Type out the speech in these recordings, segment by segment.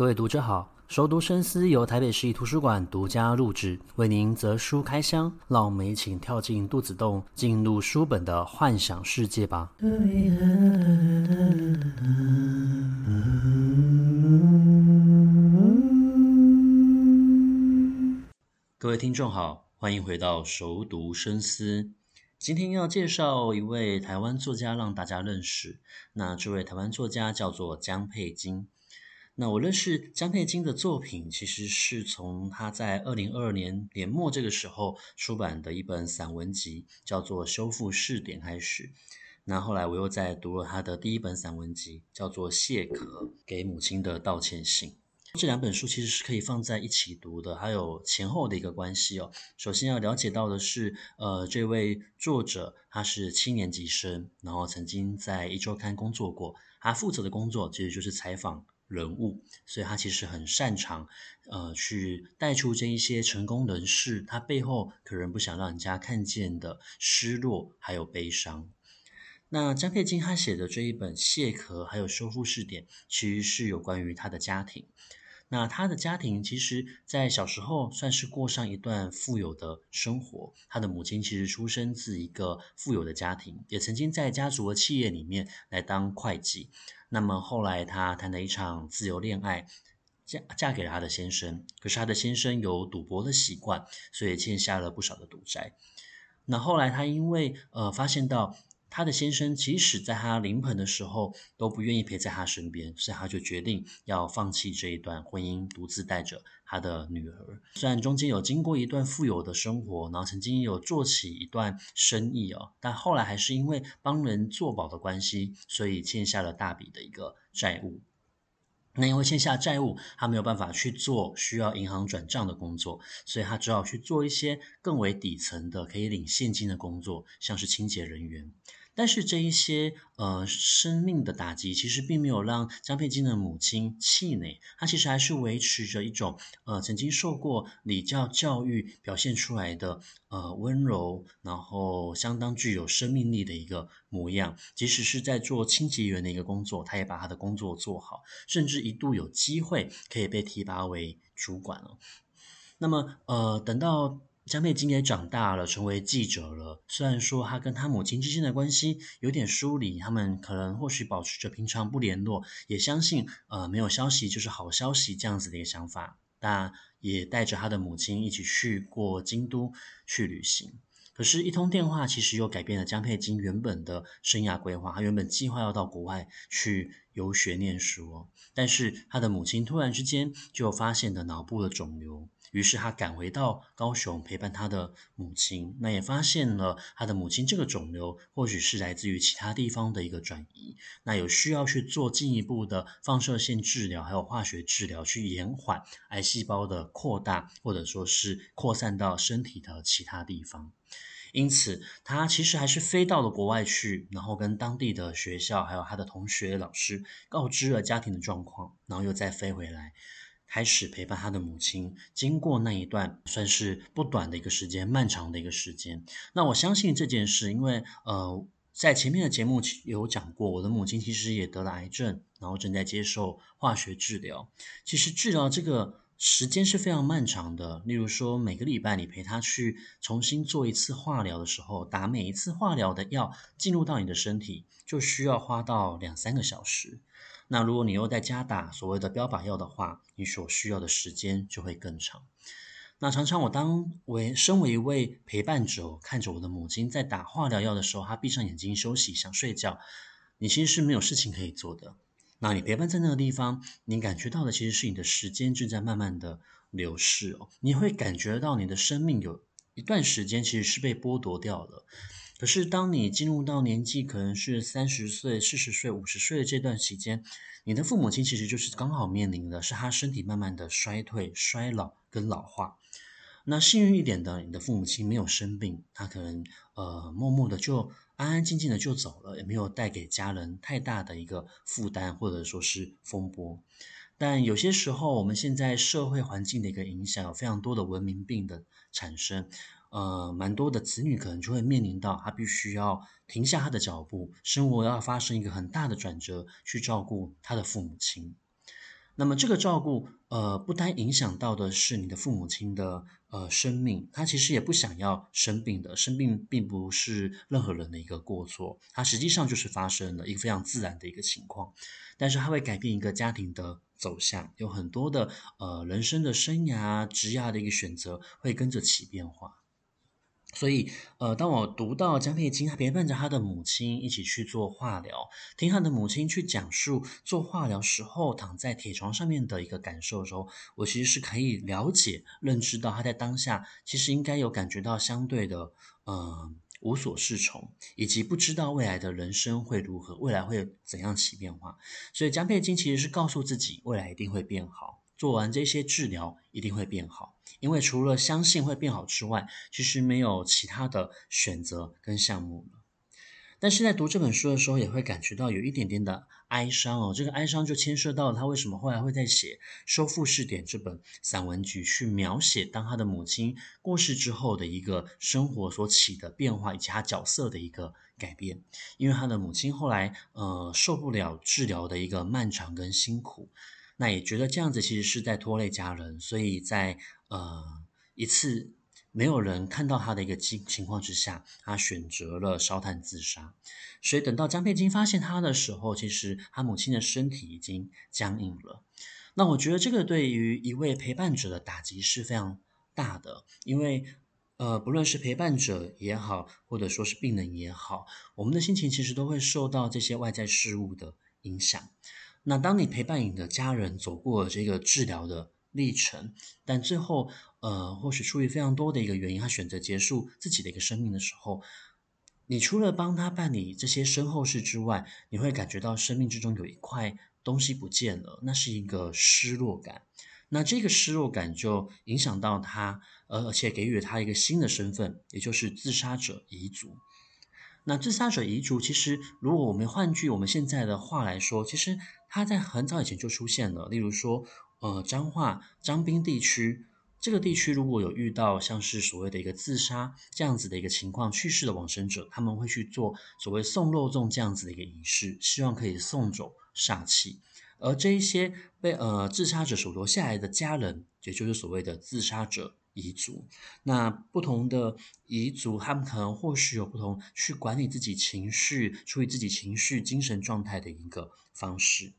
各位读者好，熟读深思由台北市立图书馆独家录制，为您择书开箱，让我们一起跳进肚子洞，进入书本的幻想世界吧。各位听众好，欢迎回到熟读深思。今天要介绍一位台湾作家，让大家认识。那这位台湾作家叫做江佩金。那我认识江沛金的作品，其实是从他在二零二二年年末这个时候出版的一本散文集，叫做《修复试点》开始。那后来我又在读了他的第一本散文集，叫做《蟹壳给母亲的道歉信》。这两本书其实是可以放在一起读的，还有前后的一个关系哦。首先要了解到的是，呃，这位作者他是七年级生，然后曾经在一周刊工作过，他负责的工作其实就是采访人物，所以他其实很擅长，呃，去带出这一些成功人士他背后可能不想让人家看见的失落还有悲伤。那江沛金他写的这一本《蟹壳》还有《修复试点》，其实是有关于他的家庭。那他的家庭其实，在小时候算是过上一段富有的生活。他的母亲其实出生自一个富有的家庭，也曾经在家族的企业里面来当会计。那么后来，她谈了一场自由恋爱，嫁嫁给了她的先生。可是她的先生有赌博的习惯，所以欠下了不少的赌债。那后来她因为呃发现到。他的先生即使在他临盆的时候都不愿意陪在他身边，所以他就决定要放弃这一段婚姻，独自带着他的女儿。虽然中间有经过一段富有的生活，然后曾经有做起一段生意哦，但后来还是因为帮人做保的关系，所以欠下了大笔的一个债务。那因为欠下债务，他没有办法去做需要银行转账的工作，所以他只好去做一些更为底层的可以领现金的工作，像是清洁人员。但是这一些呃生命的打击，其实并没有让江佩金的母亲气馁，她其实还是维持着一种呃曾经受过礼教教育表现出来的呃温柔，然后相当具有生命力的一个模样。即使是在做清洁员的一个工作，她也把她的工作做好，甚至一度有机会可以被提拔为主管了。那么呃等到。江佩金也长大了，成为记者了。虽然说他跟他母亲之间的关系有点疏离，他们可能或许保持着平常不联络，也相信呃没有消息就是好消息这样子的一个想法。但也带着他的母亲一起去过京都去旅行。可是，一通电话其实又改变了江佩金原本的生涯规划。他原本计划要到国外去游学念书，但是他的母亲突然之间就发现了脑部的肿瘤。于是他赶回到高雄陪伴他的母亲，那也发现了他的母亲这个肿瘤或许是来自于其他地方的一个转移，那有需要去做进一步的放射线治疗，还有化学治疗，去延缓癌细胞的扩大，或者说是扩散到身体的其他地方。因此，他其实还是飞到了国外去，然后跟当地的学校还有他的同学老师告知了家庭的状况，然后又再飞回来。开始陪伴他的母亲，经过那一段算是不短的一个时间，漫长的一个时间。那我相信这件事，因为呃，在前面的节目有讲过，我的母亲其实也得了癌症，然后正在接受化学治疗。其实治疗这个时间是非常漫长的。例如说，每个礼拜你陪他去重新做一次化疗的时候，打每一次化疗的药进入到你的身体，就需要花到两三个小时。那如果你又在家打所谓的标靶药的话，你所需要的时间就会更长。那常常我当为身为一位陪伴者，看着我的母亲在打化疗药的时候，她闭上眼睛休息，想睡觉，你其实是没有事情可以做的。那你陪伴在那个地方，你感觉到的其实是你的时间正在慢慢的流逝哦，你会感觉到你的生命有一段时间其实是被剥夺掉了。可是，当你进入到年纪可能是三十岁、四十岁、五十岁的这段期间，你的父母亲其实就是刚好面临的是他身体慢慢的衰退、衰老跟老化。那幸运一点的，你的父母亲没有生病，他可能呃默默的就安安静静的就走了，也没有带给家人太大的一个负担或者说是风波。但有些时候，我们现在社会环境的一个影响，有非常多的文明病的产生。呃，蛮多的子女可能就会面临到他必须要停下他的脚步，生活要发生一个很大的转折，去照顾他的父母亲。那么这个照顾，呃，不单影响到的是你的父母亲的呃生命，他其实也不想要生病的，生病并不是任何人的一个过错，它实际上就是发生了一个非常自然的一个情况，但是它会改变一个家庭的走向，有很多的呃人生的生涯、职涯的一个选择会跟着起变化。所以，呃，当我读到江佩金，他陪伴着他的母亲一起去做化疗，听他的母亲去讲述做化疗时候躺在铁床上面的一个感受的时候，我其实是可以了解、认知到他在当下其实应该有感觉到相对的，呃，无所适从，以及不知道未来的人生会如何，未来会怎样起变化。所以江佩金其实是告诉自己，未来一定会变好，做完这些治疗一定会变好。因为除了相信会变好之外，其实没有其他的选择跟项目了。但是在读这本书的时候，也会感觉到有一点点的哀伤哦。这个哀伤就牵涉到他为什么后来会在写《收复试点》这本散文集，去描写当他的母亲过世之后的一个生活所起的变化，以及他角色的一个改变。因为他的母亲后来呃受不了治疗的一个漫长跟辛苦。那也觉得这样子其实是在拖累家人，所以在呃一次没有人看到他的一个情情况之下，他选择了烧炭自杀。所以等到江佩金发现他的时候，其实他母亲的身体已经僵硬了。那我觉得这个对于一位陪伴者的打击是非常大的，因为呃不论是陪伴者也好，或者说是病人也好，我们的心情其实都会受到这些外在事物的影响。那当你陪伴你的家人走过这个治疗的历程，但最后，呃，或许出于非常多的一个原因，他选择结束自己的一个生命的时候，你除了帮他办理这些身后事之外，你会感觉到生命之中有一块东西不见了，那是一个失落感。那这个失落感就影响到他，而且给予了他一个新的身份，也就是自杀者遗族。那自杀者遗嘱，其实如果我们换句我们现在的话来说，其实它在很早以前就出现了。例如说，呃，彰化彰滨地区这个地区，如果有遇到像是所谓的一个自杀这样子的一个情况，去世的往生者，他们会去做所谓送肉粽这样子的一个仪式，希望可以送走煞气。而这一些被呃自杀者所留下来的家人，也就是所谓的自杀者。彝族，那不同的彝族，他们可能或许有不同去管理自己情绪、处理自己情绪、精神状态的一个方式。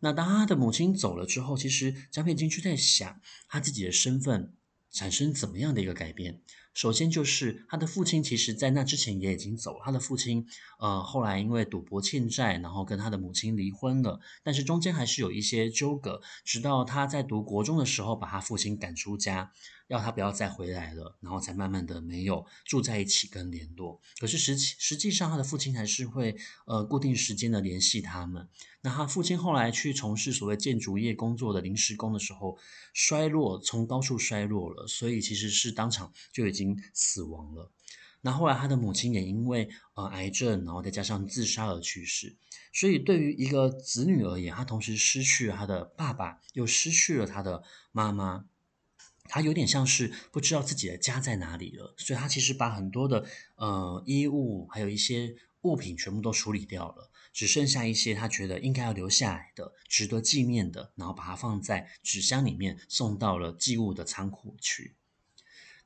那当他的母亲走了之后，其实江沛金就在想，他自己的身份产生怎么样的一个改变。首先就是他的父亲，其实在那之前也已经走了。他的父亲，呃，后来因为赌博欠债，然后跟他的母亲离婚了。但是中间还是有一些纠葛，直到他在读国中的时候，把他父亲赶出家，要他不要再回来了，然后才慢慢的没有住在一起跟联络。可是实实际上，他的父亲还是会呃固定时间的联系他们。那他父亲后来去从事所谓建筑业工作的临时工的时候，衰落，从高处衰落了，所以其实是当场就已经死亡了。那后来他的母亲也因为呃癌症，然后再加上自杀而去世。所以对于一个子女而言，他同时失去了他的爸爸，又失去了他的妈妈，他有点像是不知道自己的家在哪里了。所以他其实把很多的呃衣物，还有一些物品全部都处理掉了。只剩下一些他觉得应该要留下来的、值得纪念的，然后把它放在纸箱里面，送到了寄物的仓库去。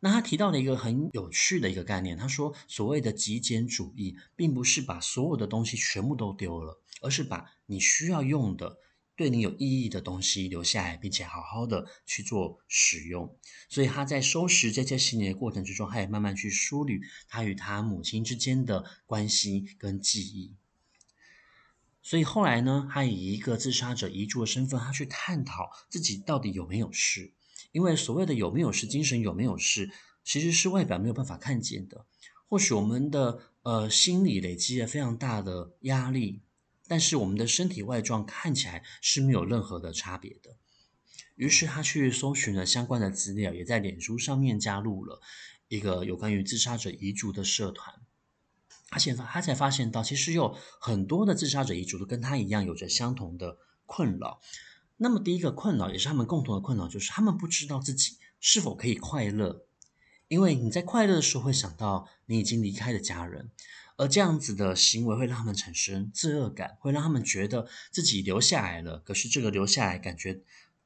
那他提到了一个很有趣的一个概念，他说所谓的极简主义，并不是把所有的东西全部都丢了，而是把你需要用的、对你有意义的东西留下来，并且好好的去做使用。所以他在收拾这些行李的过程之中，他也慢慢去梳理他与他母亲之间的关系跟记忆。所以后来呢，他以一个自杀者遗嘱的身份，他去探讨自己到底有没有事。因为所谓的有没有事，精神有没有事，其实是外表没有办法看见的。或许我们的呃心理累积了非常大的压力，但是我们的身体外状看起来是没有任何的差别的。于是他去搜寻了相关的资料，也在脸书上面加入了一个有关于自杀者遗嘱的社团。而且他才发现到，其实有很多的自杀者遗嘱都跟他一样有着相同的困扰。那么第一个困扰，也是他们共同的困扰，就是他们不知道自己是否可以快乐。因为你在快乐的时候会想到你已经离开的家人，而这样子的行为会让他们产生罪恶感，会让他们觉得自己留下来了。可是这个留下来，感觉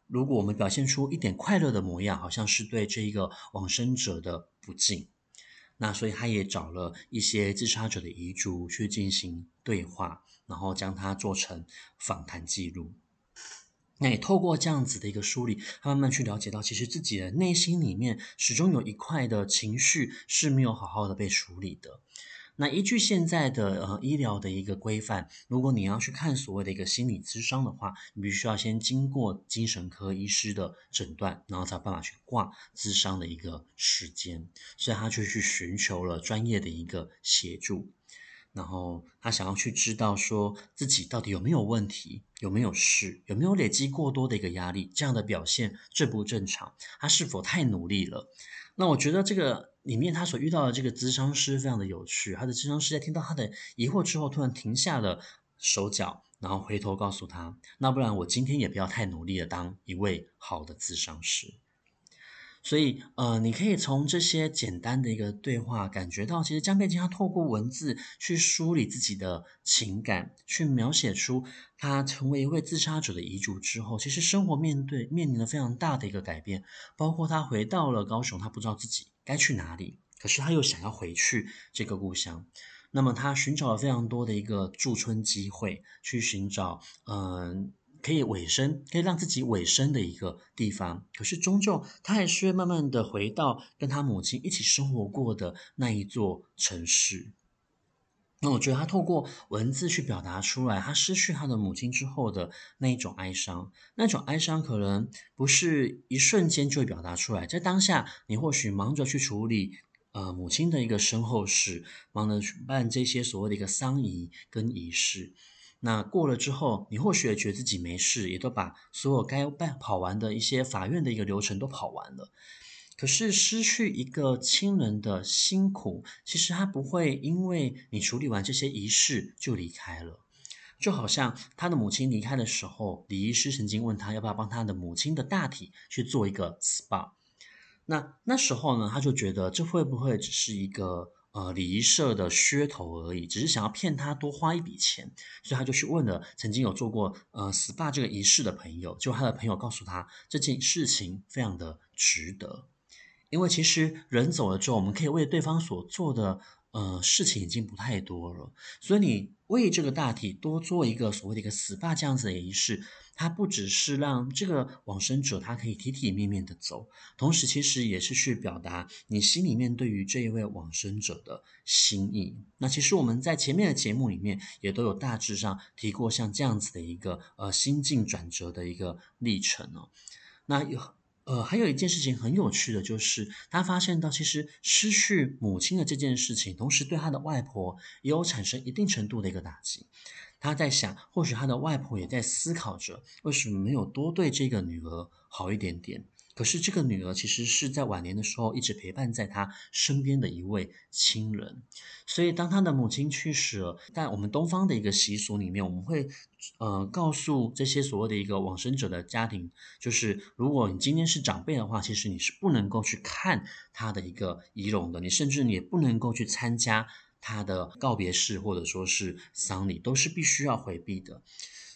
如果我们表现出一点快乐的模样，好像是对这一个往生者的不敬。那所以他也找了一些自杀者的遗嘱去进行对话，然后将它做成访谈记录。那也透过这样子的一个梳理，他慢慢去了解到，其实自己的内心里面始终有一块的情绪是没有好好的被处理的。那依据现在的呃医疗的一个规范，如果你要去看所谓的一个心理咨商的话，你必须要先经过精神科医师的诊断，然后才有办法去挂咨商的一个时间。所以他就去寻求了专业的一个协助。然后他想要去知道说自己到底有没有问题，有没有事，有没有累积过多的一个压力，这样的表现正不正常？他是否太努力了？那我觉得这个里面他所遇到的这个咨商师非常的有趣。他的咨商师在听到他的疑惑之后，突然停下了手脚，然后回头告诉他：“那不然我今天也不要太努力的当一位好的咨商师。”所以，呃，你可以从这些简单的一个对话感觉到，其实江佩金他透过文字去梳理自己的情感，去描写出他成为一位自杀者的遗嘱之后，其实生活面对面临了非常大的一个改变，包括他回到了高雄，他不知道自己该去哪里，可是他又想要回去这个故乡，那么他寻找了非常多的一个驻村机会，去寻找，嗯、可以委身，可以让自己委身的一个地方，可是终究他还是慢慢的回到跟他母亲一起生活过的那一座城市。那我觉得他透过文字去表达出来，他失去他的母亲之后的那一种哀伤，那种哀伤可能不是一瞬间就会表达出来，在当下你或许忙着去处理呃母亲的一个身后事，忙着去办这些所谓的一个丧仪跟仪式。那过了之后，你或许也觉得自己没事，也都把所有该办跑完的一些法院的一个流程都跑完了。可是失去一个亲人的辛苦，其实他不会因为你处理完这些仪式就离开了。就好像他的母亲离开的时候，李医师曾经问他要不要帮他的母亲的大体去做一个 SPA。那那时候呢，他就觉得这会不会只是一个。呃，礼仪社的噱头而已，只是想要骗他多花一笔钱，所以他就去问了曾经有做过呃 SPA 这个仪式的朋友，就他的朋友告诉他这件事情非常的值得，因为其实人走了之后，我们可以为对方所做的。呃，事情已经不太多了，所以你为这个大体多做一个所谓的一个 SPA 这样子的仪式，它不只是让这个往生者他可以体体面面的走，同时其实也是去表达你心里面对于这一位往生者的心意。那其实我们在前面的节目里面也都有大致上提过像这样子的一个呃心境转折的一个历程哦。那有。呃，还有一件事情很有趣的就是，他发现到其实失去母亲的这件事情，同时对他的外婆也有产生一定程度的一个打击。他在想，或许他的外婆也在思考着，为什么没有多对这个女儿好一点点。可是这个女儿其实是在晚年的时候一直陪伴在她身边的一位亲人，所以当她的母亲去世了，在我们东方的一个习俗里面，我们会呃告诉这些所谓的一个往生者的家庭，就是如果你今天是长辈的话，其实你是不能够去看他的一个遗容的，你甚至你也不能够去参加他的告别式或者说是丧礼，都是必须要回避的，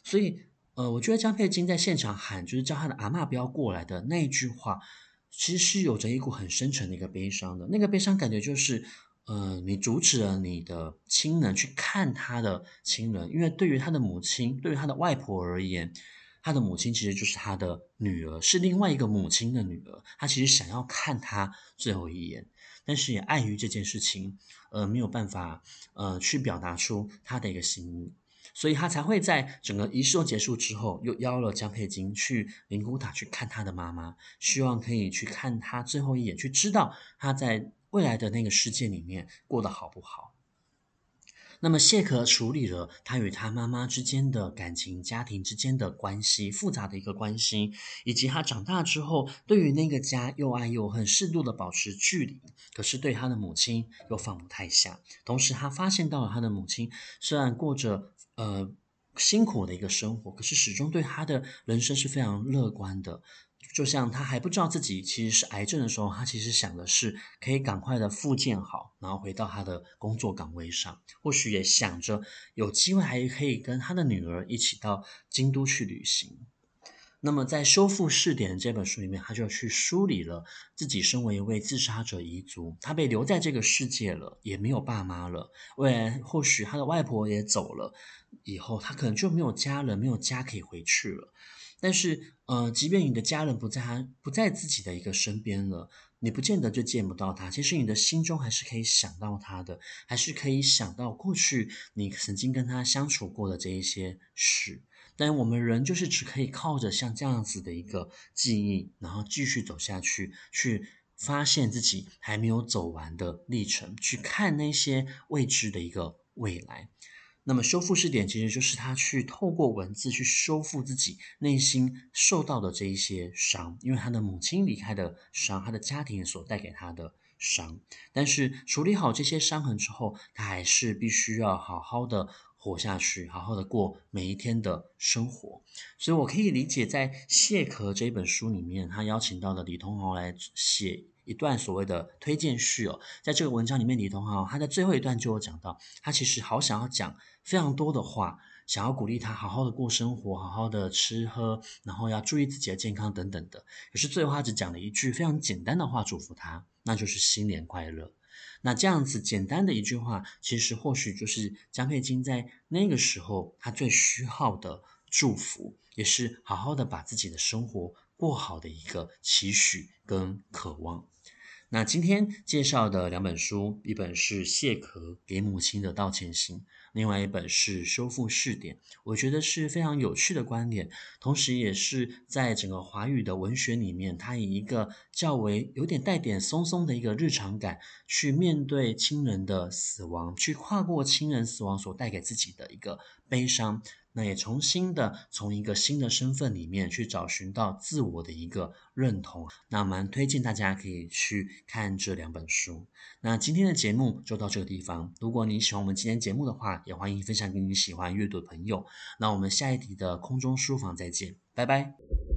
所以。呃，我觉得江佩金在现场喊，就是叫他的阿嬷不要过来的那一句话，其实是有着一股很深沉的一个悲伤的。那个悲伤感觉就是，呃，你阻止了你的亲人去看他的亲人，因为对于他的母亲，对于他的外婆而言，他的母亲其实就是他的女儿，是另外一个母亲的女儿。他其实想要看他最后一眼，但是也碍于这件事情，呃，没有办法，呃，去表达出他的一个心意。所以他才会在整个仪式结束之后，又邀了江佩金去灵骨塔去看他的妈妈，希望可以去看他最后一眼，去知道他在未来的那个世界里面过得好不好。那么谢可处理了他与他妈妈之间的感情、家庭之间的关系复杂的一个关系，以及他长大之后对于那个家又爱又恨，适度的保持距离，可是对他的母亲又放不太下。同时，他发现到了他的母亲虽然过着。呃，辛苦的一个生活，可是始终对他的人生是非常乐观的。就像他还不知道自己其实是癌症的时候，他其实想的是可以赶快的复健好，然后回到他的工作岗位上。或许也想着有机会还可以跟他的女儿一起到京都去旅行。那么在《修复试点》这本书里面，他就去梳理了自己身为一位自杀者遗族，他被留在这个世界了，也没有爸妈了。未来或许他的外婆也走了，以后他可能就没有家人，没有家可以回去了。但是，呃，即便你的家人不在他不在自己的一个身边了，你不见得就见不到他。其实你的心中还是可以想到他的，还是可以想到过去你曾经跟他相处过的这一些事。但我们人就是只可以靠着像这样子的一个记忆，然后继续走下去，去发现自己还没有走完的历程，去看那些未知的一个未来。那么修复试点其实就是他去透过文字去修复自己内心受到的这一些伤，因为他的母亲离开的伤，他的家庭所带给他的伤。但是处理好这些伤痕之后，他还是必须要好好的活下去，好好的过每一天的生活。所以我可以理解，在《蟹壳》这一本书里面，他邀请到了李同豪来写。一段所谓的推荐序哦，在这个文章里面，李同豪他在最后一段就有讲到，他其实好想要讲非常多的话，想要鼓励他好好的过生活，好好的吃喝，然后要注意自己的健康等等的。可是最后他只讲了一句非常简单的话，祝福他，那就是新年快乐。那这样子简单的一句话，其实或许就是江沛金在那个时候他最需要的祝福，也是好好的把自己的生活过好的一个期许跟渴望。那今天介绍的两本书，一本是《蟹壳给母亲的道歉信》，另外一本是《修复试点》。我觉得是非常有趣的观点，同时也是在整个华语的文学里面，它以一个较为有点带点松松的一个日常感，去面对亲人的死亡，去跨过亲人死亡所带给自己的一个悲伤。那也重新的从一个新的身份里面去找寻到自我的一个认同，那蛮推荐大家可以去看这两本书。那今天的节目就到这个地方，如果你喜欢我们今天节目的话，也欢迎分享给你喜欢阅读的朋友。那我们下一集的空中书房再见，拜拜。